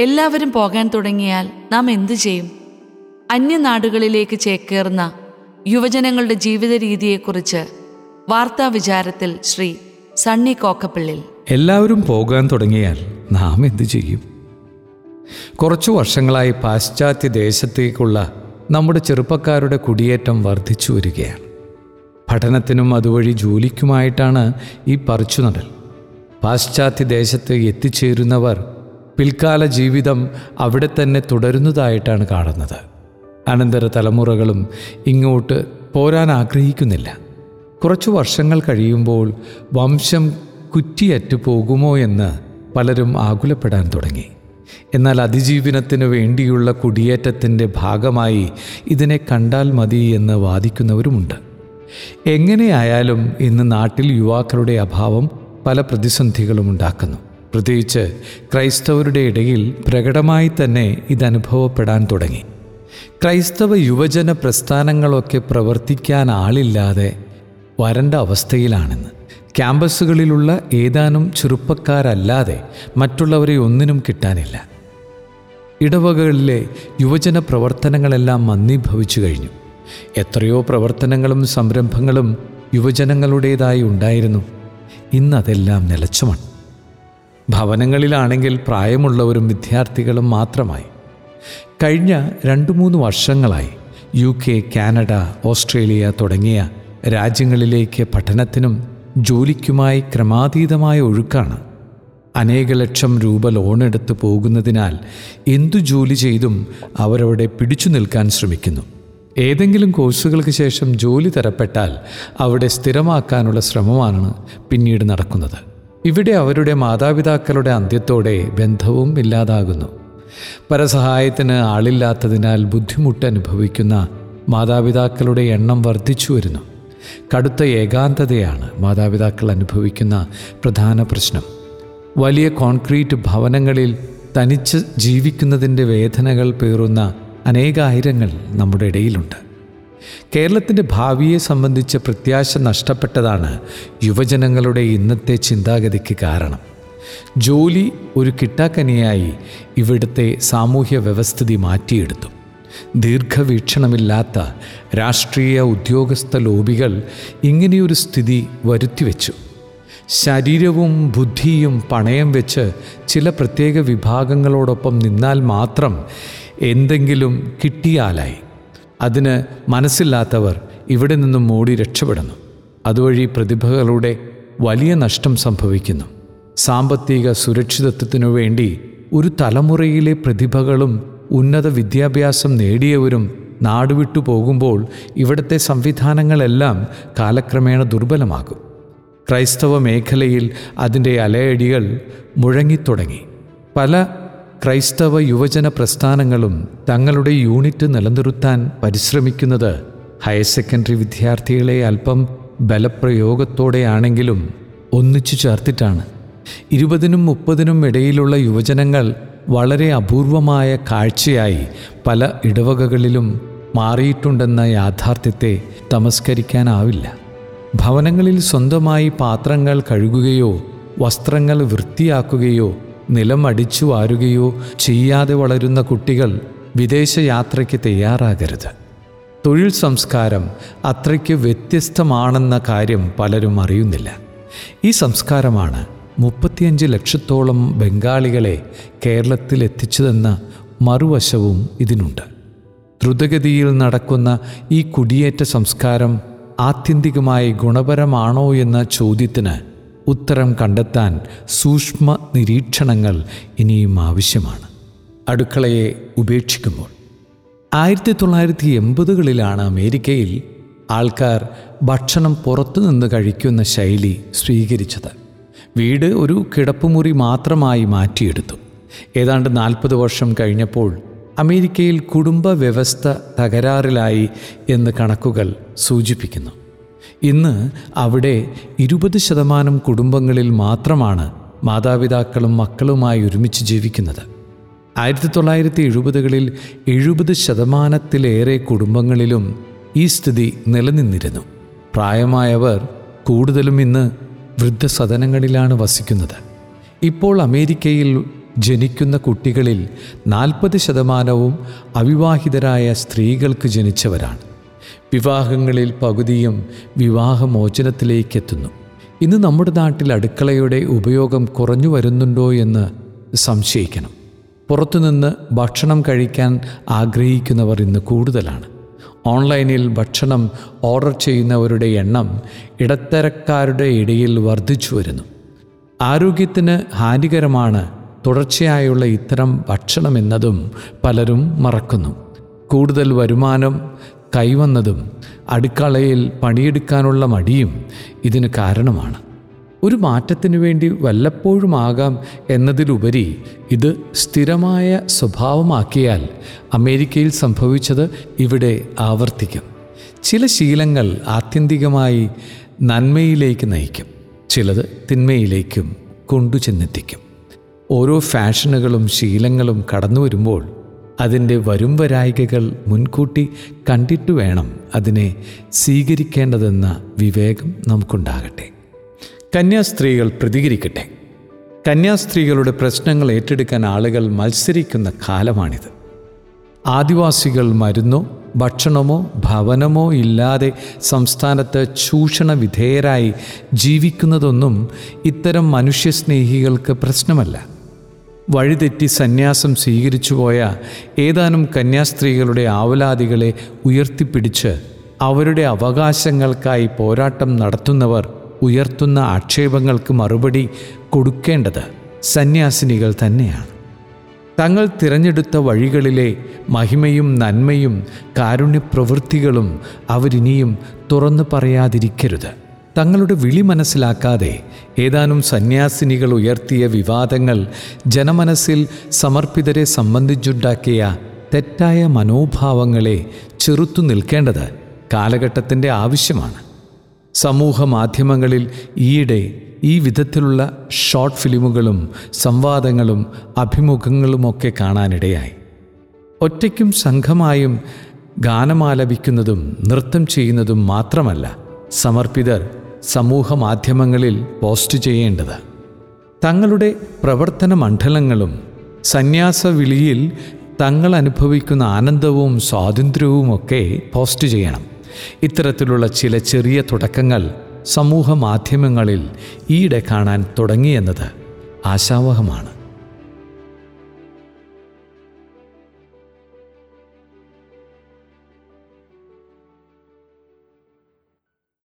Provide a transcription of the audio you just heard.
എല്ലാവരും പോകാൻ തുടങ്ങിയാൽ നാം എന്തു ചെയ്യും? അന്യനാടുകളിലേക്ക് ചേക്കേറുന്ന യുവജനങ്ങളുടെ ജീവിത രീതിയെക്കുറിച്ച് വാർത്താ വിചാരത്തിൽ ശ്രീ സണ്ണി കോക്കപ്പിള്ളിൽ. എല്ലാവരും പോകാൻ തുടങ്ങിയാൽ നാം എന്തു ചെയ്യും? കുറച്ചു വർഷങ്ങളായി പാശ്ചാത്യ ദേശത്തേക്കുള്ള നമ്മുടെ ചെറുപ്പക്കാരുടെ കുടിയേറ്റം വർദ്ധിച്ചു വരികയാണ്. പഠനത്തിനും അതുവഴി ജോലിക്കുമായിട്ടാണ് ഈ പറിച്ചുനടൽ. പാശ്ചാത്യ ദേശത്ത് എത്തിച്ചേരുന്നവർ പിൽക്കാല ജീവിതം അവിടെ തന്നെ തുടരുന്നതായിട്ടാണ് കാണുന്നത്. അനന്തര തലമുറകളും ഇങ്ങോട്ട് പോരാൻ ആഗ്രഹിക്കുന്നില്ല. കുറച്ചു വർഷങ്ങൾ കഴിയുമ്പോൾ വംശം കുറ്റിയറ്റു പോകുമോ എന്ന് പലരും ആകുലപ്പെടാൻ തുടങ്ങി. എന്നാൽ അതിജീവനത്തിന് വേണ്ടിയുള്ള കുടിയേറ്റത്തിന്റെ ഭാഗമായി ഇതിനെ കണ്ടാൽ മതി എന്ന് വാദിക്കുന്നവരുമുണ്ട്. എങ്ങനെയായാലും ഇന്ന് നാട്ടിൽ യുവാക്കളുടെ അഭാവം പല പ്രതിസന്ധികളും ഉണ്ടാക്കുന്നു. പ്രത്യേകിച്ച് ക്രൈസ്തവരുടെ ഇടയിൽ പ്രകടമായി തന്നെ ഇതനുഭവപ്പെടാൻ തുടങ്ങി. ക്രൈസ്തവ യുവജന പ്രസ്ഥാനങ്ങളൊക്കെ പ്രവർത്തിക്കാൻ ആളില്ലാതെ വരണ്ട അവസ്ഥയിലാണെന്ന്. ക്യാമ്പസുകളിലുള്ള ഏതാനും ചെറുപ്പക്കാരല്ലാതെ മറ്റുള്ളവരെ ഒന്നിനും കിട്ടാനില്ല. ഇടവകകളിലെ യുവജന പ്രവർത്തനങ്ങളെല്ലാം മന്ദീഭവിച്ചു കഴിഞ്ഞു. എത്രയോ പ്രവർത്തനങ്ങളും സംരംഭങ്ങളും യുവജനങ്ങളുടേതായി ഉണ്ടായിരുന്നു. ഇന്നതെല്ലാം നിലച്ചുമൺ ഭവനങ്ങളിലാണെങ്കിൽ പ്രായമുള്ളവരും വിദ്യാർത്ഥികളും മാത്രമായി. കഴിഞ്ഞ രണ്ട് മൂന്ന് വർഷങ്ങളായി യു കെ കാനഡ ഓസ്ട്രേലിയ തുടങ്ങിയ രാജ്യങ്ങളിലേക്ക് പഠനത്തിനും ജോലിക്കുമായി ക്രമാതീതമായ ഒഴുക്കാണ്. അനേക ലക്ഷം രൂപ ലോണെടുത്ത് പോകുന്നതിനാൽ എന്തു ജോലി ചെയ്തും അവരവിടെ പിടിച്ചു നിൽക്കാൻ ശ്രമിക്കുന്നു. ഏതെങ്കിലും കോഴ്സുകൾക്ക് ശേഷം ജോലി തരപ്പെട്ടാൽ അവിടെ സ്ഥിരമാക്കാനുള്ള ശ്രമമാണ് പിന്നീട് നടക്കുന്നത്. ഇവിടെ അവരുടെ മാതാപിതാക്കളുടെ അന്ത്യത്തോടെ ബന്ധവും ഇല്ലാതാകുന്നു. പരസഹായത്തിന് ആളില്ലാത്തതിനാൽ ബുദ്ധിമുട്ട് അനുഭവിക്കുന്ന മാതാപിതാക്കളുടെ എണ്ണം വർദ്ധിച്ചു വരുന്നു. കടുത്ത ഏകാന്തതയാണ് മാതാപിതാക്കൾ അനുഭവിക്കുന്ന പ്രധാന പ്രശ്നം. വലിയ കോൺക്രീറ്റ് ഭവനങ്ങളിൽ തനിച്ച് ജീവിക്കുന്നതിന്റെ വേദനകൾ പേറുന്ന അനേകായിരങ്ങൾ നമ്മുടെ ഇടയിലുണ്ട്. കേരളത്തിന്റെ ഭാവിയെ സംബന്ധിച്ച പ്രത്യാശ നഷ്ടപ്പെട്ടതാണ് യുവജനങ്ങളുടെ ഇന്നത്തെ ചിന്താഗതിക്ക് കാരണം. ജോലി ഒരു കിട്ടാക്കനിയായി ഇവിടുത്തെ സാമൂഹ്യ വ്യവസ്ഥിതി മാറ്റിയെടുത്തു. ദീർഘവീക്ഷണമില്ലാത്ത രാഷ്ട്രീയ ഉദ്യോഗസ്ഥ ലോബികൾ ഇങ്ങനെയൊരു സ്ഥിതി വരുത്തിവെച്ചു. ശരീരവും ബുദ്ധിയും പണയം വെച്ച് ചില പ്രത്യേക വിഭാഗങ്ങളോടൊപ്പം നിന്നാൽ മാത്രം എന്തെങ്കിലും കിട്ടിയാലായി. അതിന് മനസ്സില്ലാത്തവർ ഇവിടെ നിന്നും മൂടി രക്ഷപ്പെടുന്നു. അതുവഴി പ്രതിഭകളുടെ വലിയ നഷ്ടം സംഭവിക്കുന്നു. സാമ്പത്തിക സുരക്ഷിതത്വത്തിനു വേണ്ടി ഒരു തലമുറയിലെ പ്രതിഭകളും ഉന്നത വിദ്യാഭ്യാസം നേടിയവരും നാടുവിട്ടു പോകുമ്പോൾ ഇവിടുത്തെ സംവിധാനങ്ങളെല്ലാം കാലക്രമേണ ദുർബലമാകും. ക്രൈസ്തവ മേഖലയിൽ അതിന്റെ അലയടികൾ മുഴങ്ങിത്തുടങ്ങി. പല ക്രൈസ്തവ യുവജന പ്രസ്ഥാനങ്ങളും തങ്ങളുടെ യൂണിറ്റ് നിലനിർത്താൻ പരിശ്രമിക്കുന്നത് ഹയർ സെക്കൻഡറി വിദ്യാർത്ഥികളെ അല്പം ബലപ്രയോഗത്തോടെയാണെങ്കിലും ഒന്നിച്ചു ചേർത്തിട്ടാണ്. ഇരുപതിനും മുപ്പതിനും ഇടയിലുള്ള യുവജനങ്ങൾ വളരെ അപൂർവമായ കാഴ്ചയായി പല ഇടവകകളിലും മാറിയിട്ടുണ്ടെന്ന യാഥാർത്ഥ്യത്തെ തമസ്കരിക്കാനാവില്ല. ഭവനങ്ങളിൽ സ്വന്തമായി പാത്രങ്ങൾ കഴുകുകയോ വസ്ത്രങ്ങൾ വൃത്തിയാക്കുകയോ നിലം അടിച്ചു വാരുകയോ ചെയ്യാതെ വളരുന്ന കുട്ടികൾ വിദേശയാത്രയ്ക്ക് തയ്യാറാകരുത്. തൊഴിൽ സംസ്കാരം അത്രയ്ക്ക് വ്യത്യസ്തമാണെന്ന കാര്യം പലരും അറിയുന്നില്ല. ഈ സംസ്കാരമാണ് മുപ്പത്തിയഞ്ച് ലക്ഷത്തോളം ബംഗാളികളെ കേരളത്തിൽ എത്തിച്ചതെന്ന മറുവശവും ഇതിനുണ്ട്. ദ്രുതഗതിയിൽ നടക്കുന്ന ഈ കുടിയേറ്റ സംസ്കാരം ആത്യന്തികമായി ഗുണപരമാണോ എന്ന ചോദ്യത്തിന് ഉത്തരം കണ്ടെത്താൻ സൂക്ഷ്മ നിരീക്ഷണങ്ങൾ ഇനിയും ആവശ്യമാണ്. അടുക്കളയെ ഉപേക്ഷിക്കുമ്പോൾ. ആയിരത്തി തൊള്ളായിരത്തി എൺപതുകളിലാണ് അമേരിക്കയിൽ ആൾക്കാർ ഭക്ഷണം പുറത്തുനിന്ന് കഴിക്കുന്ന ശൈലി സ്വീകരിച്ചത്. വീട് ഒരു കിടപ്പുമുറി മാത്രമായി മാറ്റിയെടുത്തു. ഏതാണ്ട് നാൽപ്പത് വർഷം കഴിഞ്ഞപ്പോൾ അമേരിക്കയിൽ കുടുംബ വ്യവസ്ഥ തകരാറിലായി എന്ന് കണക്കുകൾ സൂചിപ്പിക്കുന്നു. ഇന്ന് അവിടെ ഇരുപത് ശതമാനം കുടുംബങ്ങളിൽ മാത്രമാണ് മാതാപിതാക്കളും മക്കളുമായി ഒരുമിച്ച് ജീവിക്കുന്നത്. ആയിരത്തി തൊള്ളായിരത്തി എഴുപതുകളിൽ എഴുപത് ശതമാനത്തിലേറെ കുടുംബങ്ങളിലും ഈ സ്ഥിതി നിലനിന്നിരുന്നു. പ്രായമായവർ കൂടുതലും ഇന്ന് വൃദ്ധസദനങ്ങളിലാണ് വസിക്കുന്നത്. ഇപ്പോൾ അമേരിക്കയിൽ ജനിക്കുന്ന കുട്ടികളിൽ നാൽപ്പത് ശതമാനവും അവിവാഹിതരായ സ്ത്രീകൾക്ക് ജനിച്ചവരാണ്. വിവാഹങ്ങളിൽ പകുതിയും വിവാഹമോചനത്തിലേക്കെത്തുന്നു. ഇന്ന് നമ്മുടെ നാട്ടിൽ അടുക്കളയുടെ ഉപയോഗം കുറഞ്ഞു വരുന്നുണ്ടോ എന്ന് സംശയിക്കണം. പുറത്തുനിന്ന് ഭക്ഷണം കഴിക്കാൻ ആഗ്രഹിക്കുന്നവർ ഇന്ന് കൂടുതലാണ്. ഓൺലൈനിൽ ഭക്ഷണം ഓർഡർ ചെയ്യുന്നവരുടെ എണ്ണം ഇടത്തരക്കാരുടെ ഇടയിൽ വർദ്ധിച്ചു വരുന്നു. ആരോഗ്യത്തിന് ഹാനികരമാണ് തുടർച്ചയായുള്ള ഇത്തരം ഭക്ഷണമെന്നതും പലരും മറക്കുന്നു. കൂടുതൽ വരുമാനം കൈവന്നതും അടുക്കളയിൽ പണിയെടുക്കാനുള്ള മടിയും ഇതിന് കാരണമാണ്. ഒരു മാറ്റത്തിനു വേണ്ടി വല്ലപ്പോഴുമാകാം എന്നതിലുപരി ഇത് സ്ഥിരമായ സ്വഭാവമാക്കിയാൽ അമേരിക്കയിൽ സംഭവിച്ചത് ഇവിടെ ആവർത്തിക്കും. ചില ശീലങ്ങൾ ആത്യന്തികമായി നന്മയിലേക്ക് നയിക്കും ചിലത് തിന്മയിലേക്കും കൊണ്ടുചെന്നെത്തിക്കും. ഓരോ ഫാഷനുകളും ശീലങ്ങളും കടന്നു വരുമ്പോൾ അതിന്റെ വരും വരായികകൾ മുൻകൂട്ടി കണ്ടിട്ട് വേണം അതിനെ സ്വീകരിക്കേണ്ടതെന്ന വിവേകം നമുക്കുണ്ടാകട്ടെ. കന്യാസ്ത്രീകൾ പ്രതികരിക്കട്ടെ. കന്യാസ്ത്രീകളുടെ പ്രശ്നങ്ങൾ ഏറ്റെടുക്കാൻ ആളുകൾ മത്സരിക്കുന്ന കാലമാണിത്. ആദിവാസികൾ മരുന്നോ ഭക്ഷണമോ ഭവനമോ ഇല്ലാതെ സംസ്ഥാനത്ത് ചൂഷണ വിധേയരായി ജീവിക്കുന്നതൊന്നും ഇത്തരം മനുഷ്യസ്നേഹികൾക്ക് പ്രശ്നമല്ല. വഴിതെറ്റി സന്യാസം സ്വീകരിച്ചുപോയ ഏതാനും കന്യാസ്ത്രീകളുടെ ആവലാദികളെ ഉയർത്തിപ്പിടിച്ച് അവരുടെ അവകാശങ്ങൾക്കായി പോരാട്ടം നടത്തുന്നവർ ഉയർത്തുന്ന ആക്ഷേപങ്ങൾക്ക് മറുപടി കൊടുക്കേണ്ടത് സന്യാസിനികൾ തന്നെയാണ്. തങ്ങൾ തിരഞ്ഞെടുത്ത വഴികളിലെ മഹിമയും നന്മയും കാരുണ്യപ്രവൃത്തികളും അവരിനിയും തുറന്നു പറയാതിരിക്കരുത്. തങ്ങളുടെ വിളി മനസ്സിലാക്കാതെ ഏതാനും സന്യാസിനികൾ ഉയർത്തിയ വിവാദങ്ങൾ ജനമനസ്സിൽ സമർപ്പിതരെ സംബന്ധിച്ചുണ്ടാക്കിയ തെറ്റായ മനോഭാവങ്ങളെ ചെറുത്തു നിൽക്കേണ്ടത് കാലഘട്ടത്തിന്റെ ആവശ്യമാണ്. സമൂഹ മാധ്യമങ്ങളിൽ ഈയിടെ ഈ വിധത്തിലുള്ള ഷോർട്ട് ഫിലിമുകളും സംവാദങ്ങളും അഭിമുഖങ്ങളുമൊക്കെ കാണാനിടയായി. ഒറ്റയ്ക്കും സംഘമായും ഗാനമാലപിക്കുന്നതും നൃത്തം ചെയ്യുന്നതും മാത്രമല്ല സമർപ്പിതർ സമൂഹ മാധ്യമങ്ങളിൽ പോസ്റ്റ് ചെയ്യേണ്ടത്. തങ്ങളുടെ പ്രവർത്തന മണ്ഡലങ്ങളും സന്യാസ വിളിയിൽ തങ്ങൾ അനുഭവിക്കുന്ന ആനന്ദവും സ്വാതന്ത്ര്യവുമൊക്കെ പോസ്റ്റ് ചെയ്യണം. ഇത്തരത്തിലുള്ള ചില ചെറിയ തുടക്കങ്ങൾ സമൂഹ മാധ്യമങ്ങളിൽ ഈയിടെ കാണാൻ തുടങ്ങിയെന്നത് ആശാവഹമാണ്.